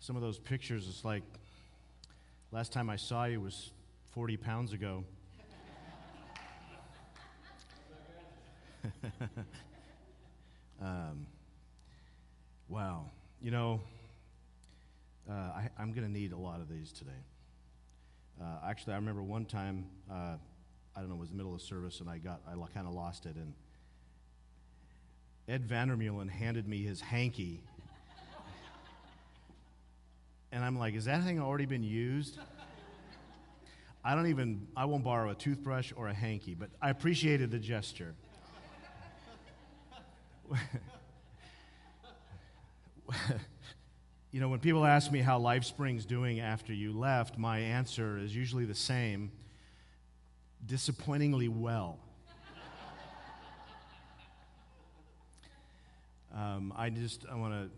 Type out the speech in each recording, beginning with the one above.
some of those pictures, it's like last time I saw you was 40 pounds ago. um, wow. You know, uh, I, am going to need a lot of these today. Uh, actually, I remember one time, uh, I don't know, it was the middle of service, and I got, I kind of lost it, and Ed Vandermeulen handed me his hanky. And I'm like, is that thing already been used? I don't even, I won't borrow a toothbrush or a hanky, but I appreciated the gesture. you know, when people ask me how LifeSpring's doing after you left, my answer is usually the same disappointingly well. um, I just, I want to,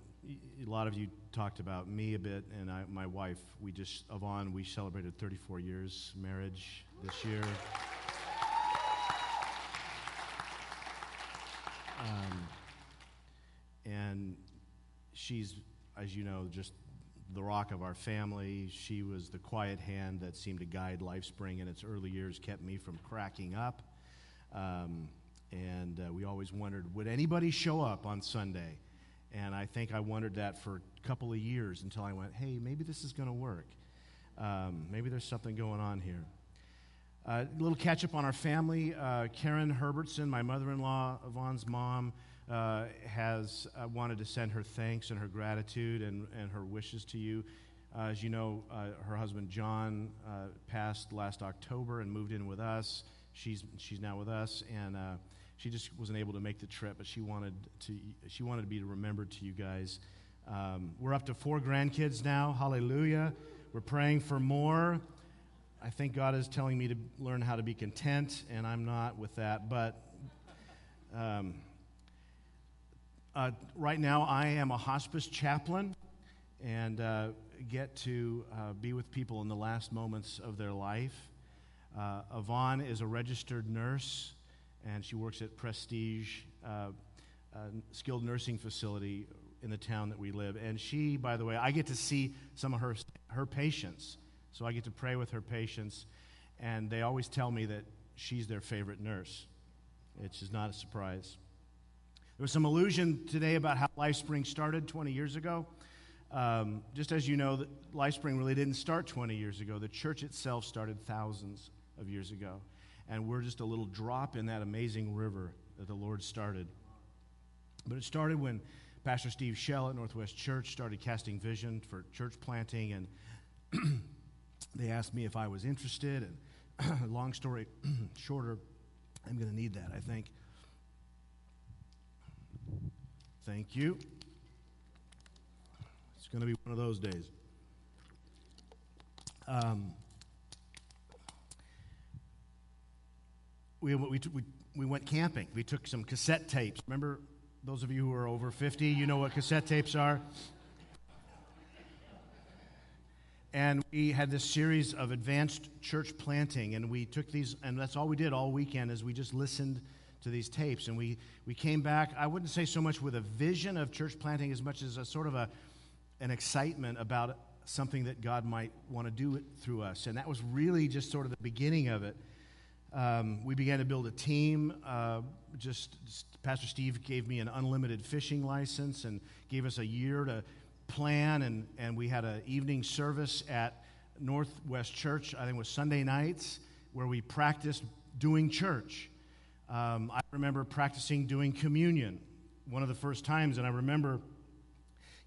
a lot of you talked about me a bit, and I, my wife. We just, Yvonne, we celebrated 34 years marriage this year. Um, and she's, as you know, just the rock of our family. She was the quiet hand that seemed to guide LifeSpring in its early years, kept me from cracking up. Um, and uh, we always wondered would anybody show up on Sunday? And I think I wondered that for a couple of years until I went, hey, maybe this is going to work. Um, maybe there's something going on here. A uh, little catch up on our family. Uh, Karen Herbertson, my mother in law, Yvonne's mom, uh, has uh, wanted to send her thanks and her gratitude and, and her wishes to you. Uh, as you know, uh, her husband John passed last October and moved in with us. She's, she's now with us, and she just wasn't able to make the trip, but she wanted to, she wanted to be remembered to you guys. Um, we're up to four grandkids now. Hallelujah. We're praying for more. I think God is telling me to learn how to be content, and I'm not with that. But um, uh, right now, I am a hospice chaplain and uh, get to uh, be with people in the last moments of their life. Uh, Yvonne is a registered nurse, and she works at Prestige uh, Skilled Nursing Facility in the town that we live. And she, by the way, I get to see some of her, her patients. So I get to pray with her patients, and they always tell me that she's their favorite nurse. It's not a surprise. There was some illusion today about how LifeSpring started 20 years ago. Um, just as you know, LifeSpring really didn't start 20 years ago. The church itself started thousands of years ago. And we're just a little drop in that amazing river that the Lord started. But it started when Pastor Steve Schell at Northwest Church started casting vision for church planting, and they asked me if I was interested. And long story shorter, I'm going to need that, I think. Thank you. It's going to be one of those days. Um, we, we, we, we went camping. We took some cassette tapes. Remember, those of you who are over 50, you know what cassette tapes are? And we had this series of advanced church planting, and we took these, and that's all we did all weekend is we just listened to these tapes. And we, we came back, I wouldn't say so much with a vision of church planting as much as a sort of a, an excitement about something that God might want to do through us. And that was really just sort of the beginning of it. Um, we began to build a team. Uh, just, just Pastor Steve gave me an unlimited fishing license and gave us a year to plan. And, and we had an evening service at Northwest Church, I think it was Sunday nights, where we practiced doing church. Um, I remember practicing doing communion one of the first times, and I remember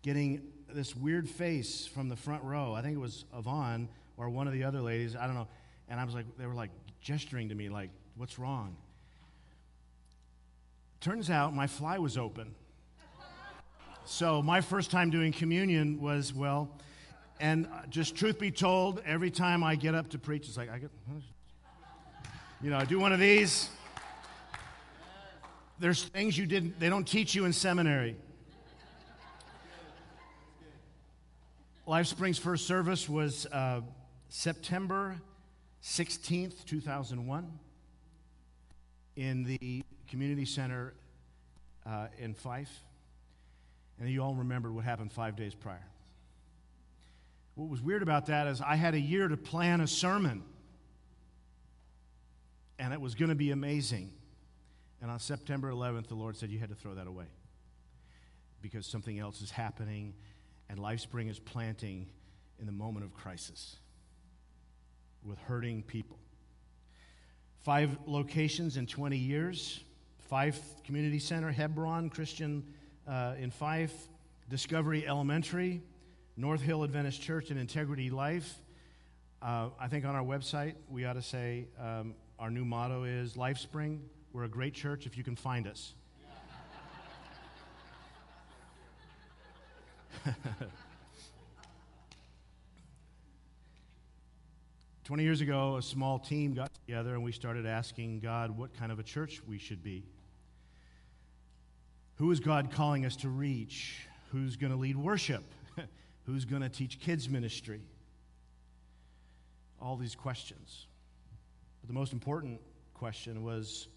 getting this weird face from the front row. I think it was Yvonne or one of the other ladies. I don't know. And I was like, they were like gesturing to me, like, what's wrong? Turns out my fly was open. So my first time doing communion was, well, and just truth be told, every time I get up to preach, it's like, I get, you know, I do one of these there's things you didn't, they don't teach you in seminary. LifeSpring's first service was uh, September 16th, 2001, in the community center uh, in Fife. And you all remembered what happened five days prior. What was weird about that is I had a year to plan a sermon, and it was going to be amazing. And on September 11th, the Lord said, You had to throw that away because something else is happening, and LifeSpring is planting in the moment of crisis with hurting people. Five locations in 20 years, Fife Community Center, Hebron Christian uh, in Fife, Discovery Elementary, North Hill Adventist Church, and Integrity Life. Uh, I think on our website, we ought to say um, our new motto is LifeSpring. We're a great church if you can find us. 20 years ago, a small team got together and we started asking God what kind of a church we should be. Who is God calling us to reach? Who's going to lead worship? Who's going to teach kids' ministry? All these questions. But the most important question was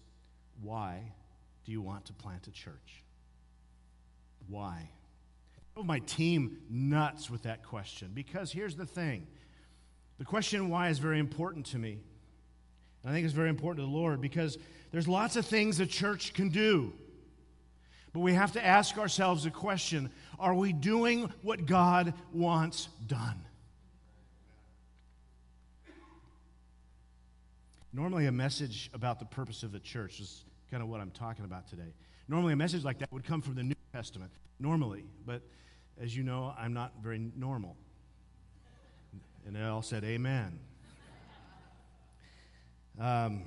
why do you want to plant a church? Why? my team nuts with that question because here's the thing the question why is very important to me. And I think it's very important to the Lord because there's lots of things the church can do. But we have to ask ourselves a question Are we doing what God wants done? Normally, a message about the purpose of the church is kind of what I'm talking about today. Normally, a message like that would come from the New Testament, normally. But as you know, I'm not very normal. And they all said, Amen. Um,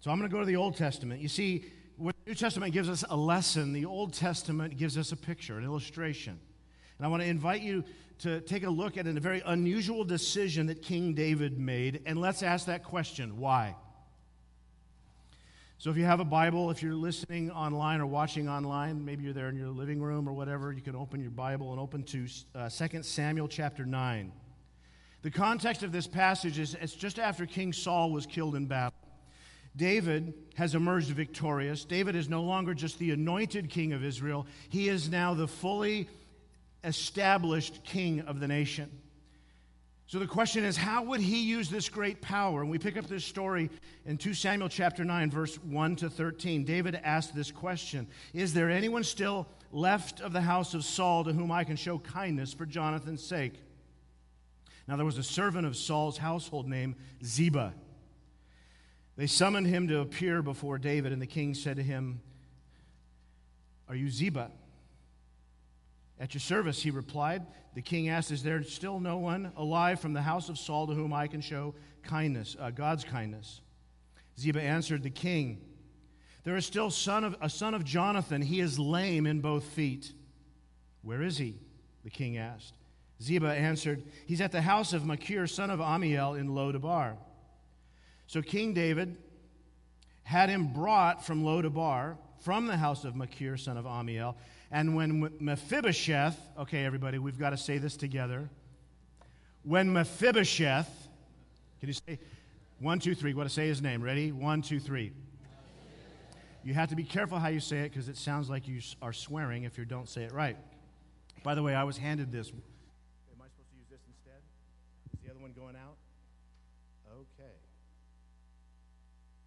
so I'm going to go to the Old Testament. You see, when the New Testament gives us a lesson, the Old Testament gives us a picture, an illustration. And I want to invite you to take a look at a very unusual decision that King David made. And let's ask that question why? So if you have a Bible, if you're listening online or watching online, maybe you're there in your living room or whatever, you can open your Bible and open to uh, 2 Samuel chapter 9. The context of this passage is it's just after King Saul was killed in battle. David has emerged victorious. David is no longer just the anointed king of Israel, he is now the fully established king of the nation. So the question is, how would he use this great power? And we pick up this story in 2 Samuel chapter 9, verse 1 to 13. David asked this question Is there anyone still left of the house of Saul to whom I can show kindness for Jonathan's sake? Now there was a servant of Saul's household named Ziba. They summoned him to appear before David, and the king said to him, Are you Ziba? At your service, he replied. The king asked, Is there still no one alive from the house of Saul to whom I can show kindness, uh, God's kindness? Ziba answered the king, There is still son of, a son of Jonathan. He is lame in both feet. Where is he? The king asked. Ziba answered, He's at the house of Machir, son of Amiel, in Lodabar. So King David had him brought from Lodabar, from the house of Machir, son of Amiel. And when Mephibosheth, okay, everybody, we've got to say this together. When Mephibosheth, can you say one, two, three? Got to say his name. Ready? One, two, three. You have to be careful how you say it because it sounds like you are swearing if you don't say it right. By the way, I was handed this going out? Okay.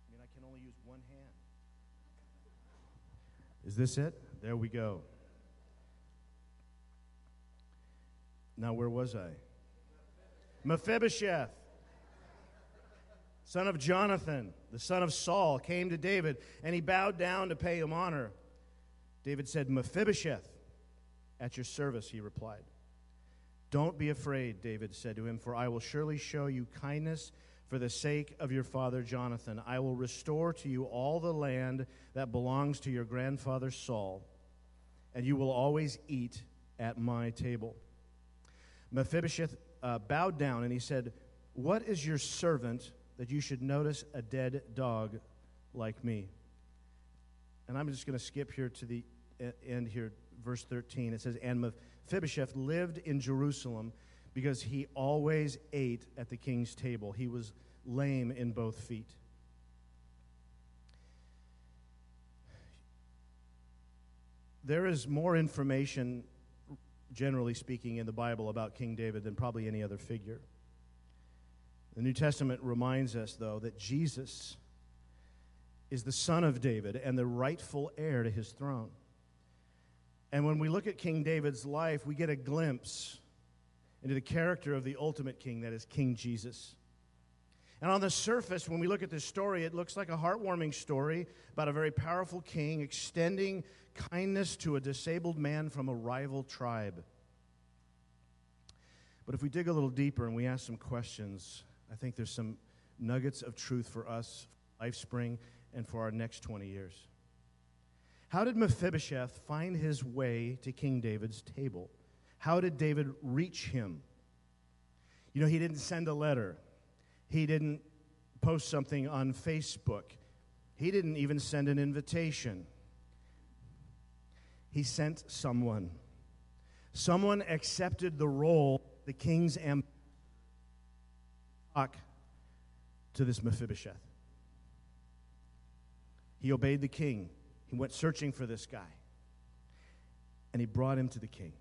I mean, I can only use one hand. Is this it? There we go. Now, where was I? Mephibosheth, son of Jonathan, the son of Saul, came to David, and he bowed down to pay him honor. David said, Mephibosheth, at your service, he replied. Don't be afraid, David said to him, for I will surely show you kindness for the sake of your father Jonathan. I will restore to you all the land that belongs to your grandfather Saul, and you will always eat at my table. Mephibosheth uh, bowed down and he said, What is your servant that you should notice a dead dog like me? And I'm just going to skip here to the end here, verse 13. It says, And Mephibosheth Mephibosheth lived in Jerusalem because he always ate at the king's table. He was lame in both feet. There is more information generally speaking, in the Bible about King David than probably any other figure. The New Testament reminds us, though, that Jesus is the son of David and the rightful heir to his throne. And when we look at King David's life, we get a glimpse into the character of the ultimate king, that is King Jesus. And on the surface, when we look at this story, it looks like a heartwarming story about a very powerful king extending kindness to a disabled man from a rival tribe. But if we dig a little deeper and we ask some questions, I think there's some nuggets of truth for us, LifeSpring, and for our next 20 years. How did Mephibosheth find his way to King David's table? How did David reach him? You know, he didn't send a letter, he didn't post something on Facebook, he didn't even send an invitation. He sent someone. Someone accepted the role, the king's ambassador, to this Mephibosheth. He obeyed the king. He went searching for this guy. And he brought him to the king.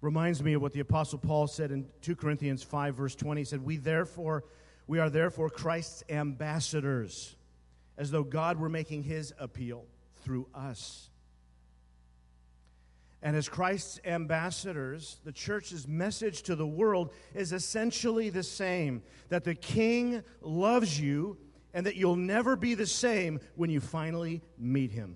Reminds me of what the apostle Paul said in 2 Corinthians 5 verse 20. He said, "We therefore we are therefore Christ's ambassadors, as though God were making his appeal through us." And as Christ's ambassadors, the church's message to the world is essentially the same that the king loves you and that you'll never be the same when you finally meet him.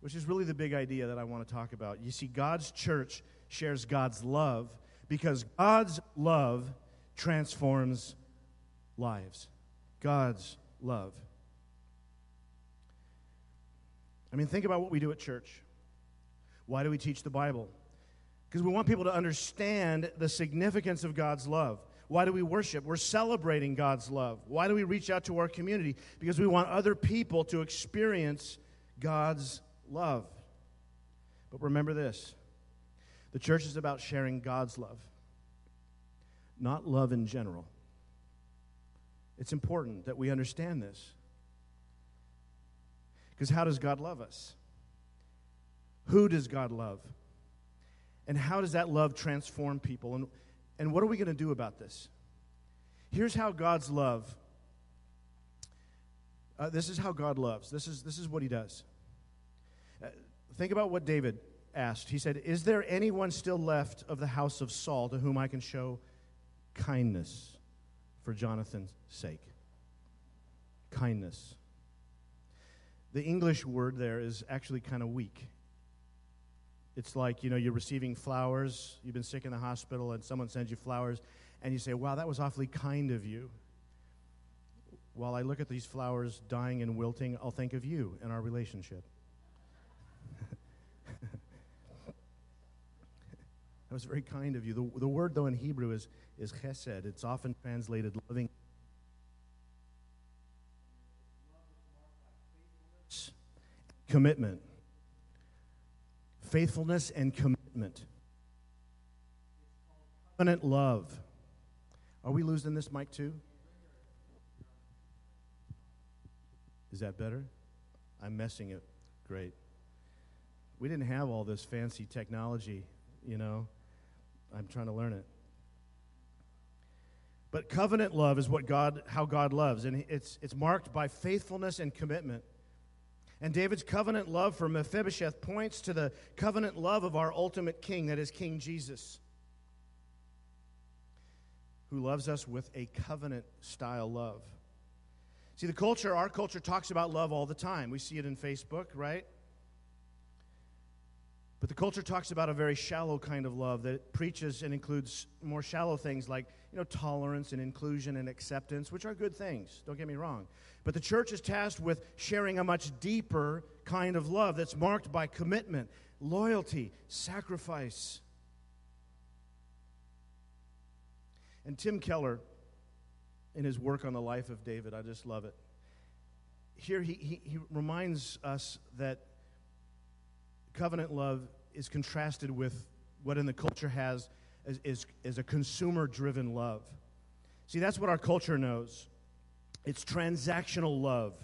Which is really the big idea that I want to talk about. You see, God's church shares God's love because God's love transforms lives. God's love. I mean, think about what we do at church. Why do we teach the Bible? Because we want people to understand the significance of God's love. Why do we worship? We're celebrating God's love. Why do we reach out to our community? Because we want other people to experience God's love. But remember this the church is about sharing God's love, not love in general. It's important that we understand this. Because how does God love us? Who does God love? And how does that love transform people? And and what are we going to do about this? Here's how God's love. Uh, this is how God loves. This is, this is what he does. Uh, think about what David asked. He said, Is there anyone still left of the house of Saul to whom I can show kindness for Jonathan's sake? Kindness. The English word there is actually kind of weak. It's like, you know, you're receiving flowers, you've been sick in the hospital, and someone sends you flowers, and you say, wow, that was awfully kind of you. While I look at these flowers dying and wilting, I'll think of you and our relationship. that was very kind of you. The, the word, though, in Hebrew is, is chesed. It's often translated loving. Commitment faithfulness and commitment. Covenant love. Are we losing this mic too? Is that better? I'm messing it. Great. We didn't have all this fancy technology, you know. I'm trying to learn it. But covenant love is what God how God loves and it's it's marked by faithfulness and commitment. And David's covenant love for Mephibosheth points to the covenant love of our ultimate king, that is King Jesus, who loves us with a covenant style love. See, the culture, our culture talks about love all the time. We see it in Facebook, right? But the culture talks about a very shallow kind of love that preaches and includes more shallow things like, you know, tolerance and inclusion and acceptance, which are good things, don't get me wrong. But the church is tasked with sharing a much deeper kind of love that's marked by commitment, loyalty, sacrifice. And Tim Keller, in his work on the life of David, I just love it. Here he, he, he reminds us that covenant love is contrasted with what in the culture has as, is, is a consumer driven love. See, that's what our culture knows. It's transactional love.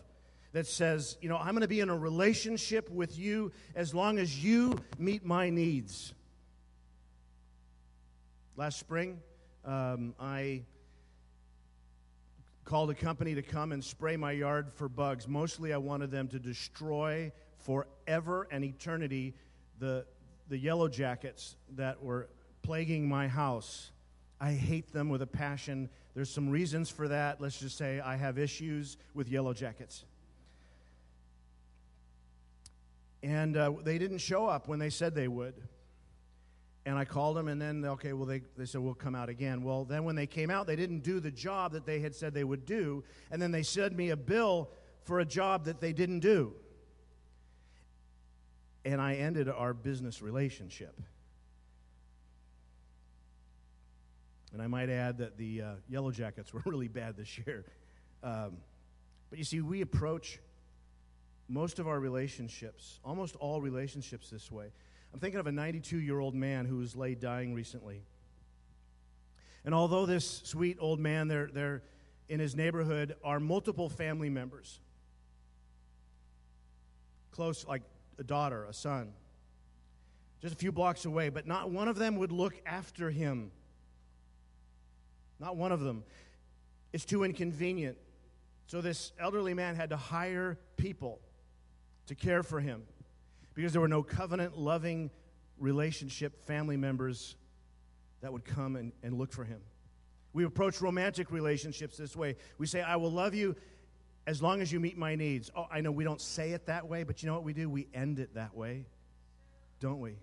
that says, you know, I'm going to be in a relationship with you as long as you meet my needs. Last spring, um, I called a company to come and spray my yard for bugs. Mostly, I wanted them to destroy forever and eternity the, the yellow jackets that were plaguing my house. I hate them with a passion. There's some reasons for that. Let's just say I have issues with yellow jackets. And uh, they didn't show up when they said they would. And I called them, and then, okay, well, they, they said, we'll come out again. Well, then when they came out, they didn't do the job that they had said they would do. And then they sent me a bill for a job that they didn't do. And I ended our business relationship. And I might add that the uh, Yellow Jackets were really bad this year. Um, but you see, we approach most of our relationships, almost all relationships, this way. I'm thinking of a 92 year old man who was laid dying recently. And although this sweet old man there, there in his neighborhood are multiple family members, close, like a daughter, a son, just a few blocks away, but not one of them would look after him. Not one of them. It's too inconvenient. So this elderly man had to hire people to care for him because there were no covenant loving relationship family members that would come and, and look for him. We approach romantic relationships this way. We say, I will love you as long as you meet my needs. Oh, I know we don't say it that way, but you know what we do? We end it that way, don't we?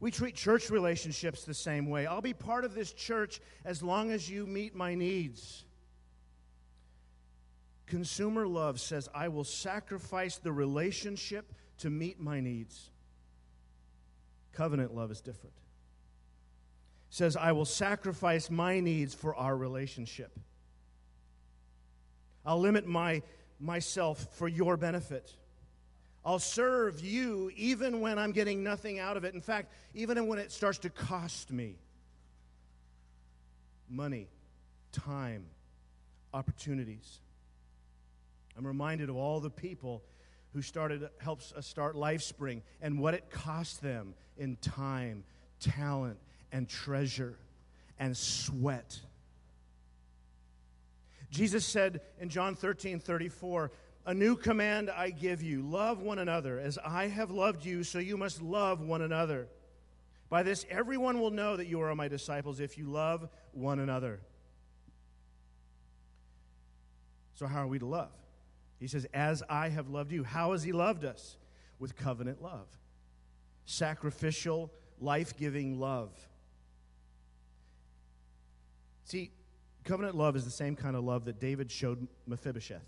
We treat church relationships the same way. I'll be part of this church as long as you meet my needs. Consumer love says, I will sacrifice the relationship to meet my needs. Covenant love is different. Says, I will sacrifice my needs for our relationship. I'll limit my, myself for your benefit. I'll serve you even when I'm getting nothing out of it. In fact, even when it starts to cost me money, time, opportunities. I'm reminded of all the people who started helps us start LifeSpring and what it cost them in time, talent, and treasure and sweat. Jesus said in John 13, 34, A new command I give you love one another. As I have loved you, so you must love one another. By this, everyone will know that you are my disciples if you love one another. So, how are we to love? He says, As I have loved you. How has He loved us? With covenant love, sacrificial, life giving love. See, covenant love is the same kind of love that David showed Mephibosheth.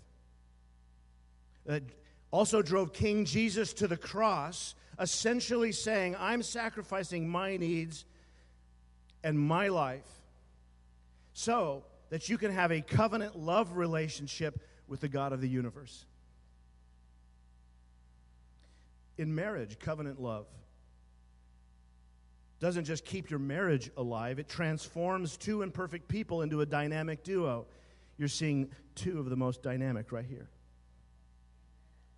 That also drove King Jesus to the cross, essentially saying, I'm sacrificing my needs and my life so that you can have a covenant love relationship with the God of the universe. In marriage, covenant love doesn't just keep your marriage alive, it transforms two imperfect people into a dynamic duo. You're seeing two of the most dynamic right here.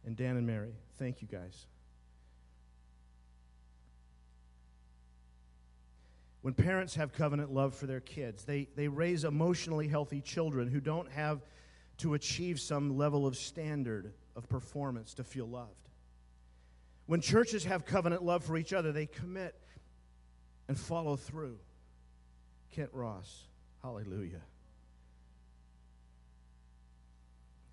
And Dan and Mary, thank you guys. When parents have covenant love for their kids, they, they raise emotionally healthy children who don't have to achieve some level of standard of performance to feel loved. When churches have covenant love for each other, they commit and follow through. Kent Ross, hallelujah.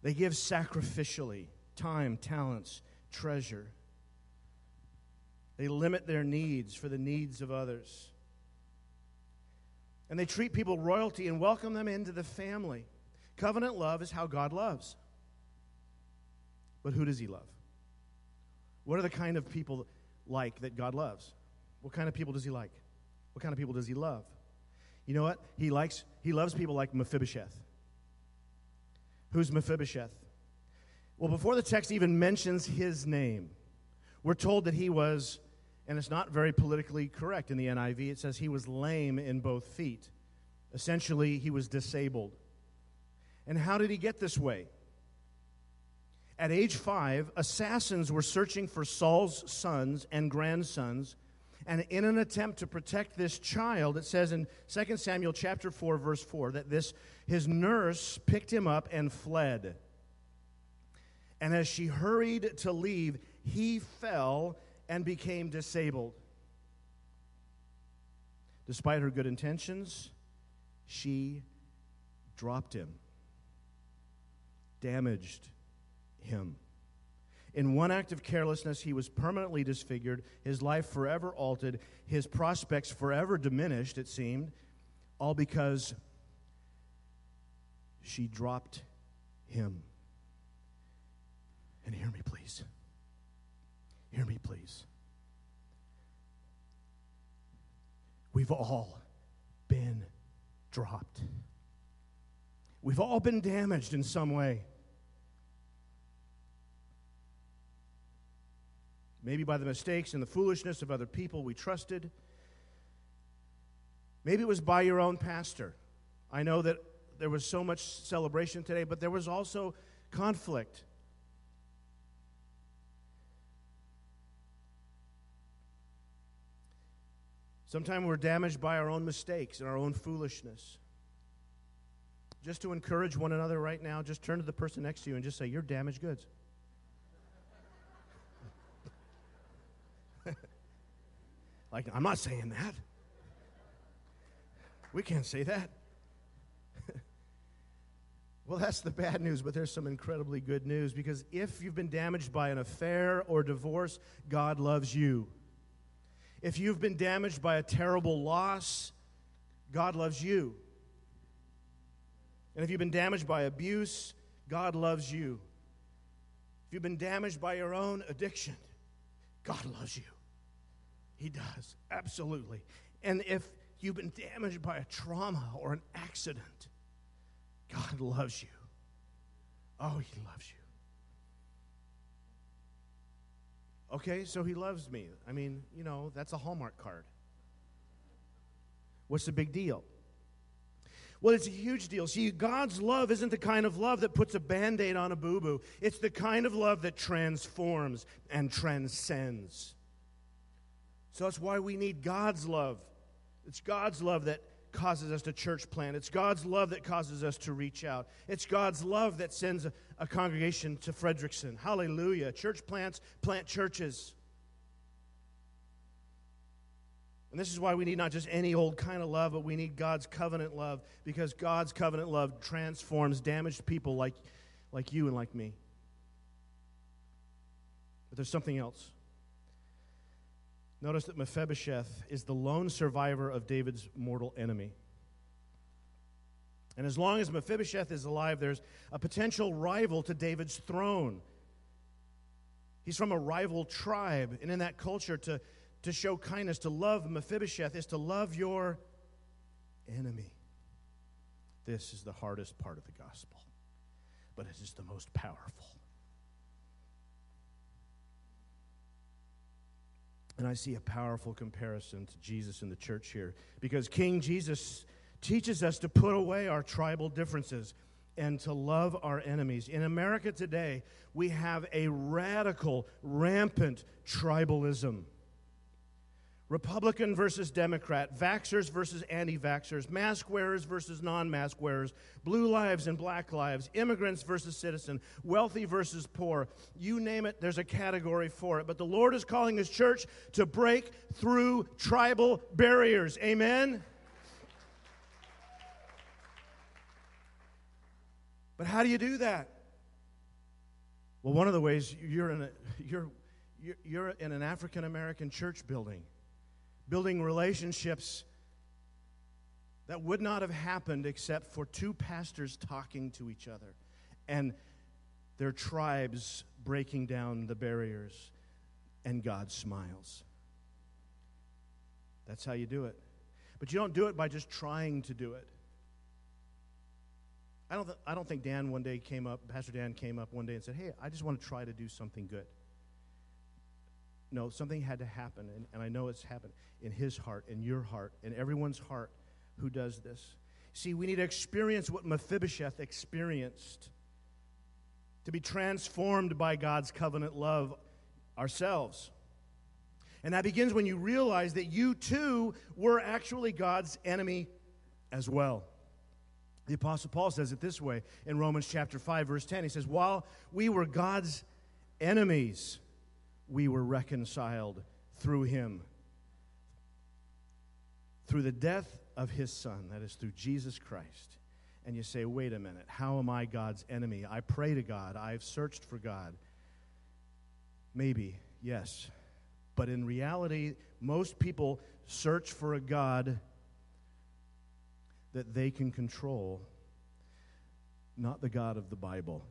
They give sacrificially time, talents, treasure. They limit their needs for the needs of others. And they treat people royalty and welcome them into the family. Covenant love is how God loves. But who does He love? What are the kind of people like that God loves? What kind of people does He like? What kind of people does He love? You know what? He likes, He loves people like Mephibosheth. Who's Mephibosheth? Well, before the text even mentions his name, we're told that he was, and it's not very politically correct in the NIV, it says he was lame in both feet. Essentially, he was disabled. And how did he get this way? At age five, assassins were searching for Saul's sons and grandsons. And in an attempt to protect this child, it says in 2 Samuel chapter 4, verse 4, that this his nurse picked him up and fled. And as she hurried to leave, he fell and became disabled. Despite her good intentions, she dropped him, damaged him. In one act of carelessness, he was permanently disfigured, his life forever altered, his prospects forever diminished, it seemed, all because she dropped him. And hear me, please. Hear me, please. We've all been dropped. We've all been damaged in some way. Maybe by the mistakes and the foolishness of other people we trusted. Maybe it was by your own pastor. I know that there was so much celebration today, but there was also conflict. Sometimes we're damaged by our own mistakes and our own foolishness. Just to encourage one another right now, just turn to the person next to you and just say, You're damaged goods. Like, I'm not saying that. We can't say that. well, that's the bad news, but there's some incredibly good news because if you've been damaged by an affair or divorce, God loves you. If you've been damaged by a terrible loss, God loves you. And if you've been damaged by abuse, God loves you. If you've been damaged by your own addiction, God loves you. He does, absolutely. And if you've been damaged by a trauma or an accident, God loves you. Oh, He loves you. Okay, so he loves me. I mean, you know, that's a Hallmark card. What's the big deal? Well, it's a huge deal. See, God's love isn't the kind of love that puts a band aid on a boo boo, it's the kind of love that transforms and transcends. So that's why we need God's love. It's God's love that causes us to church plant. It's God's love that causes us to reach out. It's God's love that sends a, a congregation to Frederickson. Hallelujah. Church plants plant churches. And this is why we need not just any old kind of love, but we need God's covenant love because God's covenant love transforms damaged people like, like you and like me. But there's something else. Notice that Mephibosheth is the lone survivor of David's mortal enemy. And as long as Mephibosheth is alive, there's a potential rival to David's throne. He's from a rival tribe. And in that culture, to, to show kindness, to love Mephibosheth, is to love your enemy. This is the hardest part of the gospel, but it is the most powerful. And I see a powerful comparison to Jesus in the church here because King Jesus teaches us to put away our tribal differences and to love our enemies. In America today, we have a radical, rampant tribalism. Republican versus Democrat, vaxxers versus anti vaxxers, mask wearers versus non mask wearers, blue lives and black lives, immigrants versus citizen, wealthy versus poor. You name it, there's a category for it. But the Lord is calling His church to break through tribal barriers. Amen? But how do you do that? Well, one of the ways you're in, a, you're, you're, you're in an African American church building building relationships that would not have happened except for two pastors talking to each other and their tribes breaking down the barriers, and God smiles. That's how you do it. But you don't do it by just trying to do it. I don't, th- I don't think Dan one day came up, Pastor Dan came up one day and said, Hey, I just want to try to do something good. No, something had to happen, and, and I know it's happened in his heart, in your heart, in everyone's heart who does this. See, we need to experience what Mephibosheth experienced to be transformed by God's covenant love ourselves. And that begins when you realize that you too were actually God's enemy as well. The Apostle Paul says it this way in Romans chapter 5, verse 10. He says, While we were God's enemies, we were reconciled through him. Through the death of his son, that is through Jesus Christ. And you say, wait a minute, how am I God's enemy? I pray to God, I've searched for God. Maybe, yes. But in reality, most people search for a God that they can control, not the God of the Bible.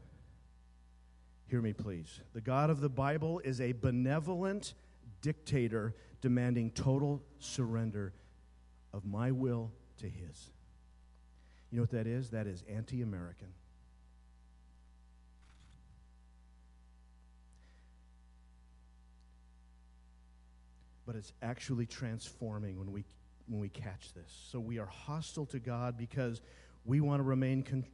Hear me, please. The God of the Bible is a benevolent dictator demanding total surrender of my will to his. You know what that is? That is anti American. But it's actually transforming when we, when we catch this. So we are hostile to God because we want to remain con-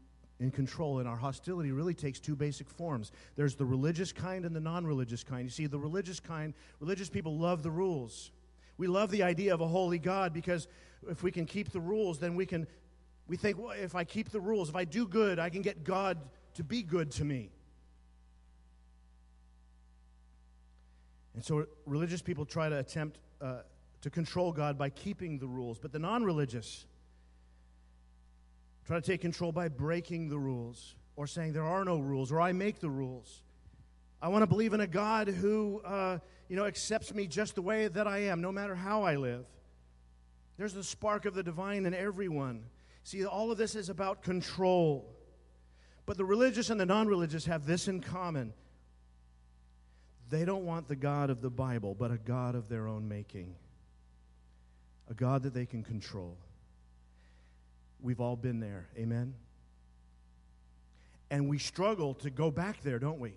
in control. And our hostility really takes two basic forms there's the religious kind and the non religious kind. You see, the religious kind, religious people love the rules. We love the idea of a holy God because if we can keep the rules, then we can, we think, well, if I keep the rules, if I do good, I can get God to be good to me. And so religious people try to attempt uh, to control God by keeping the rules, but the non religious, Try to take control by breaking the rules or saying there are no rules or I make the rules. I want to believe in a God who, uh, you know, accepts me just the way that I am, no matter how I live. There's the spark of the divine in everyone. See, all of this is about control. But the religious and the non religious have this in common they don't want the God of the Bible, but a God of their own making, a God that they can control. We've all been there. Amen? And we struggle to go back there, don't we?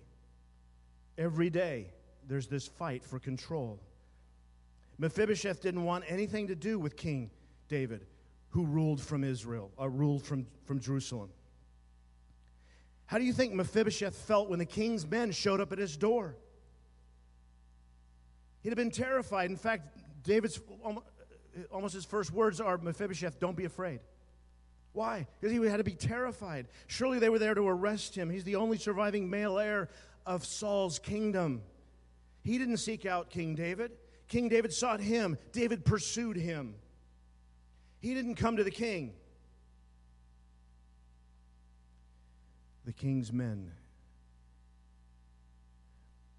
Every day, there's this fight for control. Mephibosheth didn't want anything to do with King David, who ruled from Israel, or uh, ruled from, from Jerusalem. How do you think Mephibosheth felt when the king's men showed up at his door? He'd have been terrified. In fact, David's almost his first words are Mephibosheth, don't be afraid. Why? Because he had to be terrified. Surely they were there to arrest him. He's the only surviving male heir of Saul's kingdom. He didn't seek out King David. King David sought him. David pursued him. He didn't come to the king. The king's men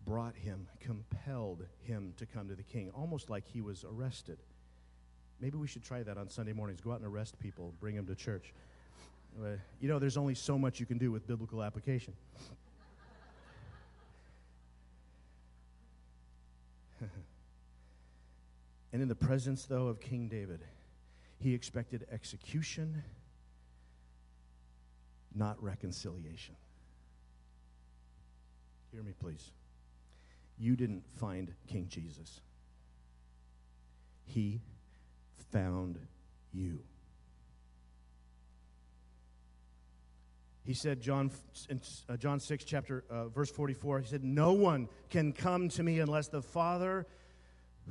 brought him, compelled him to come to the king, almost like he was arrested. Maybe we should try that on Sunday mornings. Go out and arrest people, bring them to church. Uh, you know, there's only so much you can do with biblical application. and in the presence, though, of King David, he expected execution, not reconciliation. Hear me, please. You didn't find King Jesus, he found you. He said, John, in uh, John 6, chapter, uh, verse 44, he said, No one can come to me unless the Father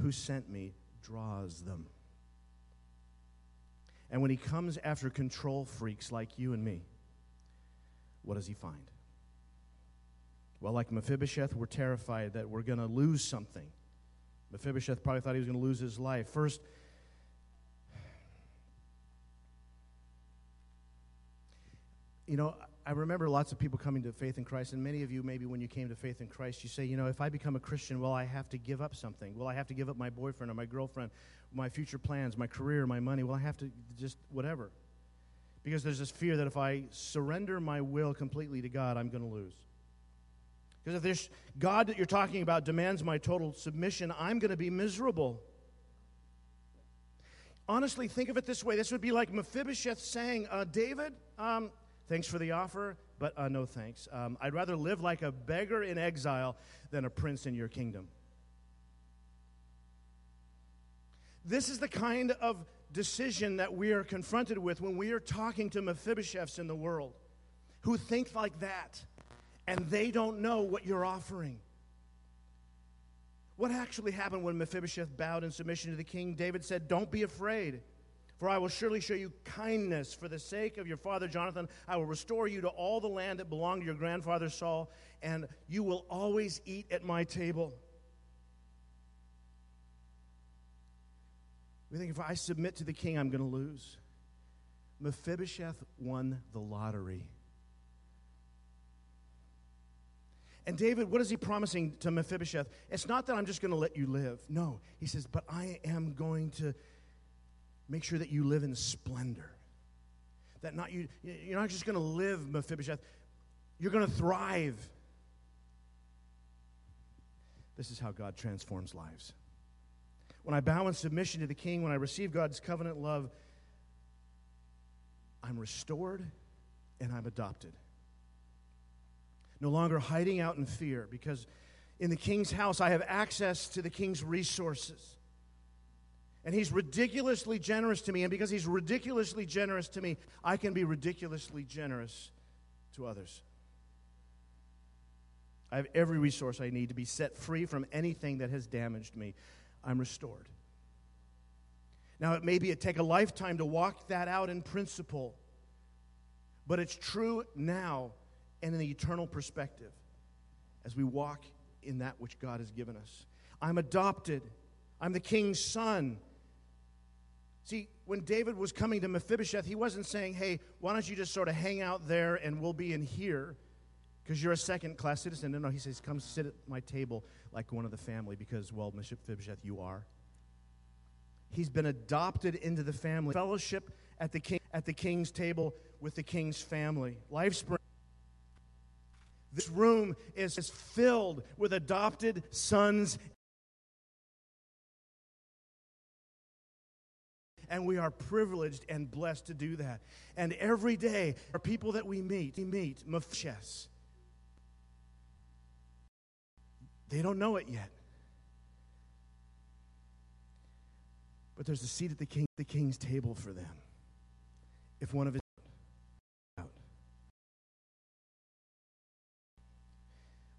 who sent me draws them. And when he comes after control freaks like you and me, what does he find? Well, like Mephibosheth, we're terrified that we're going to lose something. Mephibosheth probably thought he was going to lose his life. First, you know, I remember lots of people coming to faith in Christ, and many of you, maybe when you came to faith in Christ, you say, you know, if I become a Christian, will I have to give up something? Will I have to give up my boyfriend or my girlfriend, my future plans, my career, my money? Will I have to just whatever? Because there's this fear that if I surrender my will completely to God, I'm going to lose. Because if this God that you're talking about demands my total submission, I'm going to be miserable. Honestly, think of it this way. This would be like Mephibosheth saying, uh, David, um, Thanks for the offer, but uh, no thanks. Um, I'd rather live like a beggar in exile than a prince in your kingdom. This is the kind of decision that we are confronted with when we are talking to Mephibosheths in the world who think like that and they don't know what you're offering. What actually happened when Mephibosheth bowed in submission to the king? David said, Don't be afraid, for I will surely show you kindness for the sake of your father Jonathan. I will restore you to all the land that belonged to your grandfather Saul, and you will always eat at my table. We think if I submit to the king, I'm going to lose. Mephibosheth won the lottery. And David, what is he promising to Mephibosheth? It's not that I'm just going to let you live. No, he says, but I am going to make sure that you live in splendor. That not you, you're not just going to live, Mephibosheth. You're going to thrive. This is how God transforms lives. When I bow in submission to the king, when I receive God's covenant love, I'm restored and I'm adopted no longer hiding out in fear, because in the king's house I have access to the king's resources. And he's ridiculously generous to me, and because he's ridiculously generous to me, I can be ridiculously generous to others. I have every resource I need to be set free from anything that has damaged me. I'm restored. Now, it may be it take a lifetime to walk that out in principle, but it's true now and in the eternal perspective as we walk in that which God has given us. I'm adopted, I'm the king's son. See, when David was coming to Mephibosheth, he wasn't saying, hey, why don't you just sort of hang out there and we'll be in here because you're a second class citizen. No, no, he says, come sit at my table like one of the family because, well, Mephibosheth, you are. He's been adopted into the family. Fellowship at the, king, at the king's table with the king's family. Lifespring. This room is, is filled with adopted sons. And we are privileged and blessed to do that. And every day, our people that we meet, we meet Mephibosheth. They don't know it yet. But there's a seat at the, king, the king's table for them. If one of his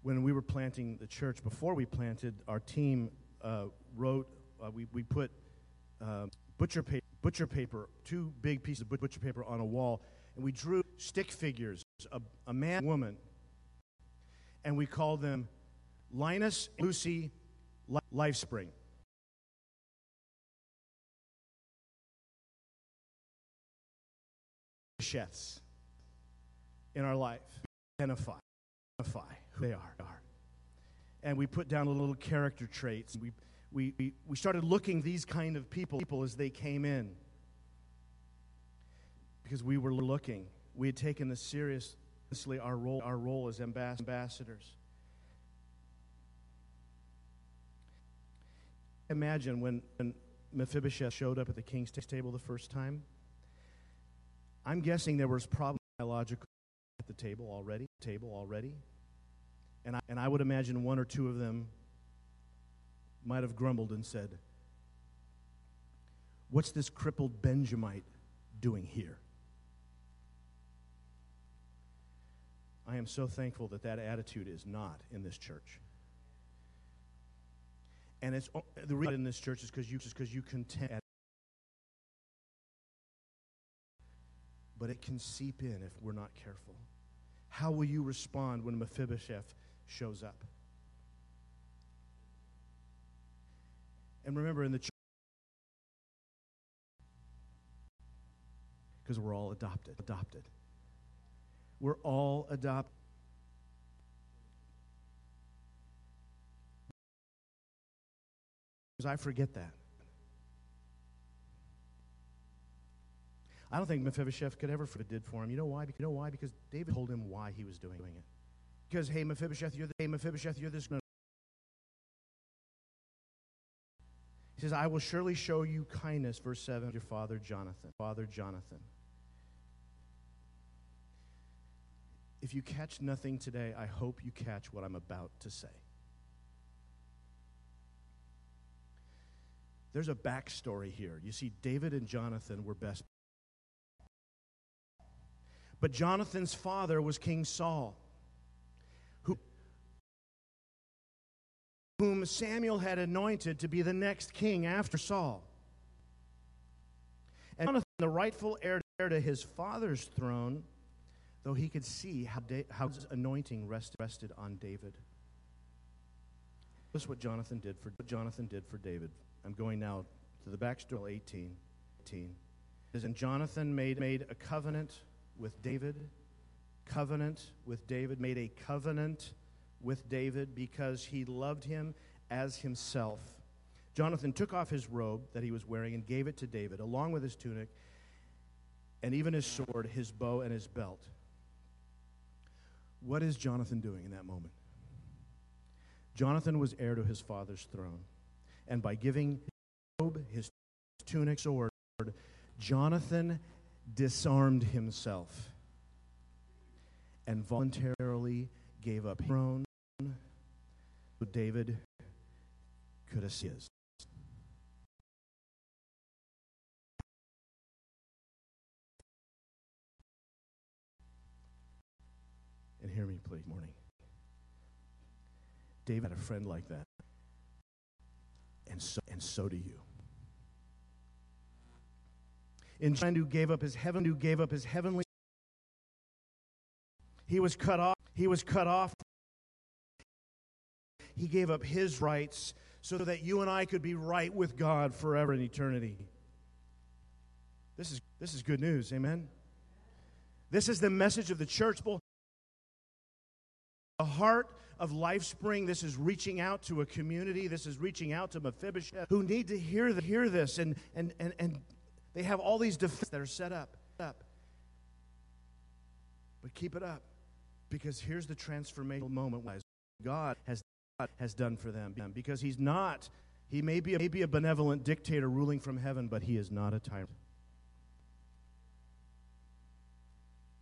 when we were planting the church, before we planted, our team uh, wrote, uh, we, we put uh, butcher, paper, butcher paper, two big pieces of butcher paper on a wall, and we drew stick figures, a, a man, woman, and we called them Linus, Lucy, Lifespring. Chefs in our life identify, identify who they are. And we put down little character traits. We, we, we, we started looking these kind of people, people as they came in. Because we were looking. We had taken this seriously, our role, our role as ambassadors. Imagine when, when Mephibosheth showed up at the king's table the first time. I'm guessing there was probably biological at the table already. Table already. And I, and I would imagine one or two of them might have grumbled and said, What's this crippled Benjamite doing here? I am so thankful that that attitude is not in this church. And it's the reason in this church is because you because you contend. But it can seep in if we're not careful. How will you respond when Mephibosheth shows up. And remember, in the church, because we're all adopted. Adopted. We're all adopted. Because I forget that. I don't think Mephibosheth could ever forget did for him. You know why? Because, You know why? Because David told him why he was doing it. Because, hey, Mephibosheth, you're the, hey, Mephibosheth, you're this. He says, I will surely show you kindness, verse 7, your father Jonathan. Father Jonathan. If you catch nothing today, I hope you catch what I'm about to say. There's a backstory here. You see, David and Jonathan were best. But Jonathan's father was King Saul, whom Samuel had anointed to be the next king after Saul. And Jonathan, the rightful heir to his father's throne, though he could see how, da- how his anointing rested, rested on David. This is what Jonathan did for Jonathan did for David. I'm going now to the backstory 18. 18. And Jonathan made, made a covenant with David, covenant with David, made a covenant with David because he loved him as himself. Jonathan took off his robe that he was wearing and gave it to David, along with his tunic and even his sword, his bow, and his belt. What is Jonathan doing in that moment? Jonathan was heir to his father's throne. And by giving his robe, his tunic, sword, Jonathan disarmed himself and voluntarily gave up his throne David could assist. And hear me, please, morning. David had a friend like that. And so, and so do you. In friend who gave up his heaven, who gave up his heavenly. He was cut off. He was cut off. He gave up his rights so that you and I could be right with God forever in eternity. This is, this is good news. Amen. This is the message of the church. The heart of LifeSpring, this is reaching out to a community. This is reaching out to Mephibosheth who need to hear, the, hear this. And, and, and, and they have all these defenses that are set up, up. But keep it up because here's the transformational moment God has, God has done for them. Because He's not, He may be, a, may be a benevolent dictator ruling from heaven, but He is not a tyrant.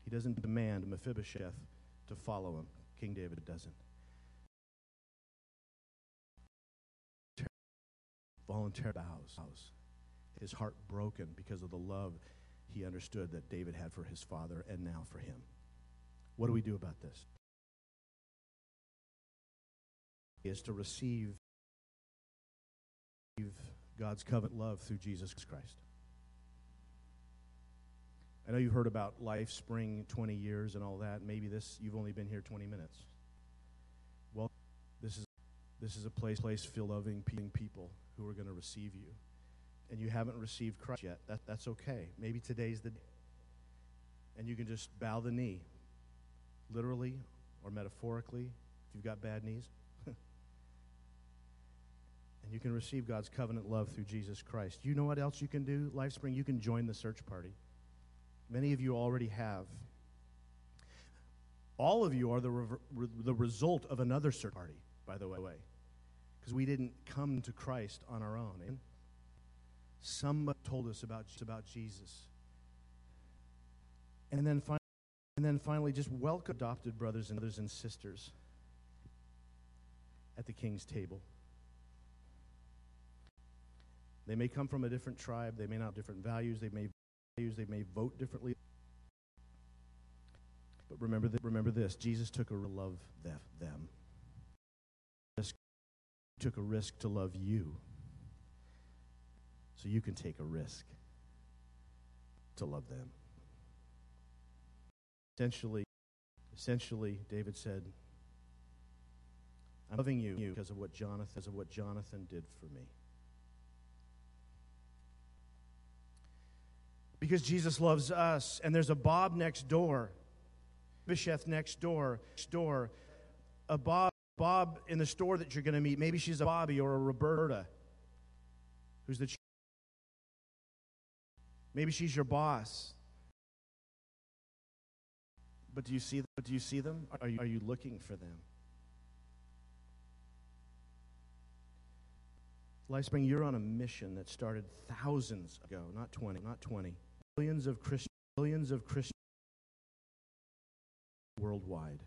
He doesn't demand Mephibosheth to follow him. King David doesn't. Voluntary bows. His heart broken because of the love he understood that David had for his father and now for him. What do we do about this? Is to receive God's covenant love through Jesus Christ. I know you've heard about Life Spring 20 years and all that. Maybe this you've only been here 20 minutes. Well, this is this is a place place filled loving people who are going to receive you. And you haven't received Christ yet. That, that's okay. Maybe today's the day. And you can just bow the knee, literally or metaphorically, if you've got bad knees. And you can receive God's covenant love through Jesus Christ. You know what else you can do, LifeSpring? You can join the search party. Many of you already have. All of you are the, re- the result of another search party, by the way, because we didn't come to Christ on our own. And somebody told us about, about Jesus. And then, finally, and then finally, just welcome adopted brothers and brothers and sisters at the king's table. They may come from a different tribe, they may not have different values, they may values. they may vote differently. But remember, th- remember this Jesus took a love them. Took a risk to love you. So you can take a risk to love them. Essentially, essentially, David said, I'm loving you because of what Jonathan, because of what Jonathan did for me. Because Jesus loves us. And there's a Bob next door, Bisheth next door, next door, a Bob, Bob in the store that you're going to meet. Maybe she's a Bobby or a Roberta, who's the. Maybe she's your boss. But do you see? But do you see them? Are you, are you looking for them? Lifespring, you're on a mission that started thousands ago, not 20, not 20. Millions of Christians, millions of Christians worldwide.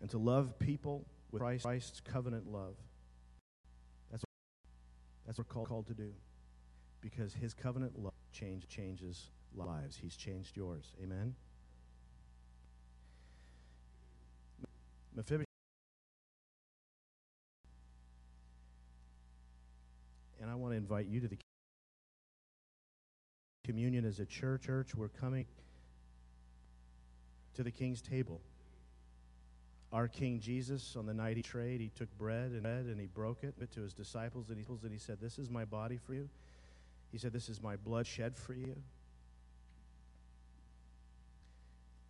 And to love people with Christ's covenant love. That's what we're called, called to do. Because his covenant love change, changes lives. He's changed yours. Amen? Mephibosheth. And I want to invite you to the communion as a church. Church, we're coming to the king's table. Our King Jesus, on the night he prayed, he took bread and bread and he broke it to his disciples and he, said, This is my body for you. He said, This is my blood shed for you.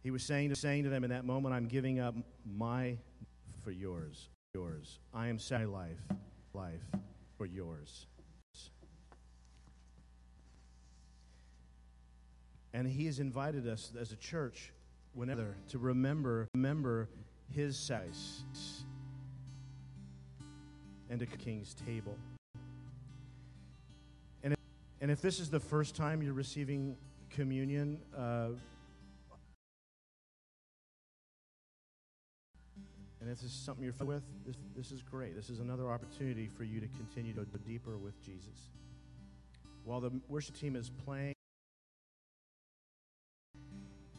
He was saying to, saying to them in that moment, I'm giving up my for yours, yours. I am my life, life for yours. And he has invited us as a church whenever to remember remember his size and to king's table. And if, and if this is the first time you're receiving communion, uh, and if this is something you're with, this, this is great. This is another opportunity for you to continue to go deeper with Jesus. While the worship team is playing,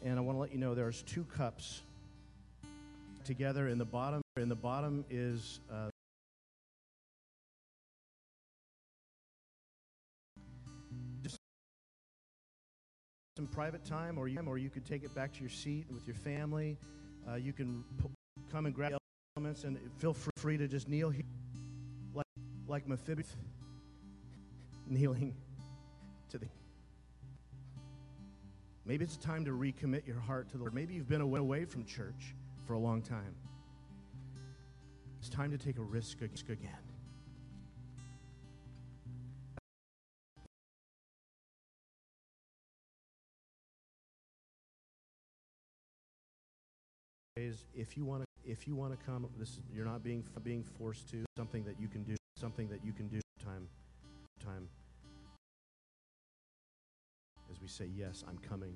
and I want to let you know there's two cups together. In the bottom, in the bottom is uh, just some private time, or you or you could take it back to your seat with your family. Uh, you can come and grab elements, and feel free to just kneel here, like like Mephibosheth kneeling to the Maybe it's time to recommit your heart to the Lord. Maybe you've been away from church for a long time. It's time to take a risk again. If you want to, if you want to come, this you're not being being forced to. Something that you can do. Something that you can do. Time, time. As we say, yes, I'm coming.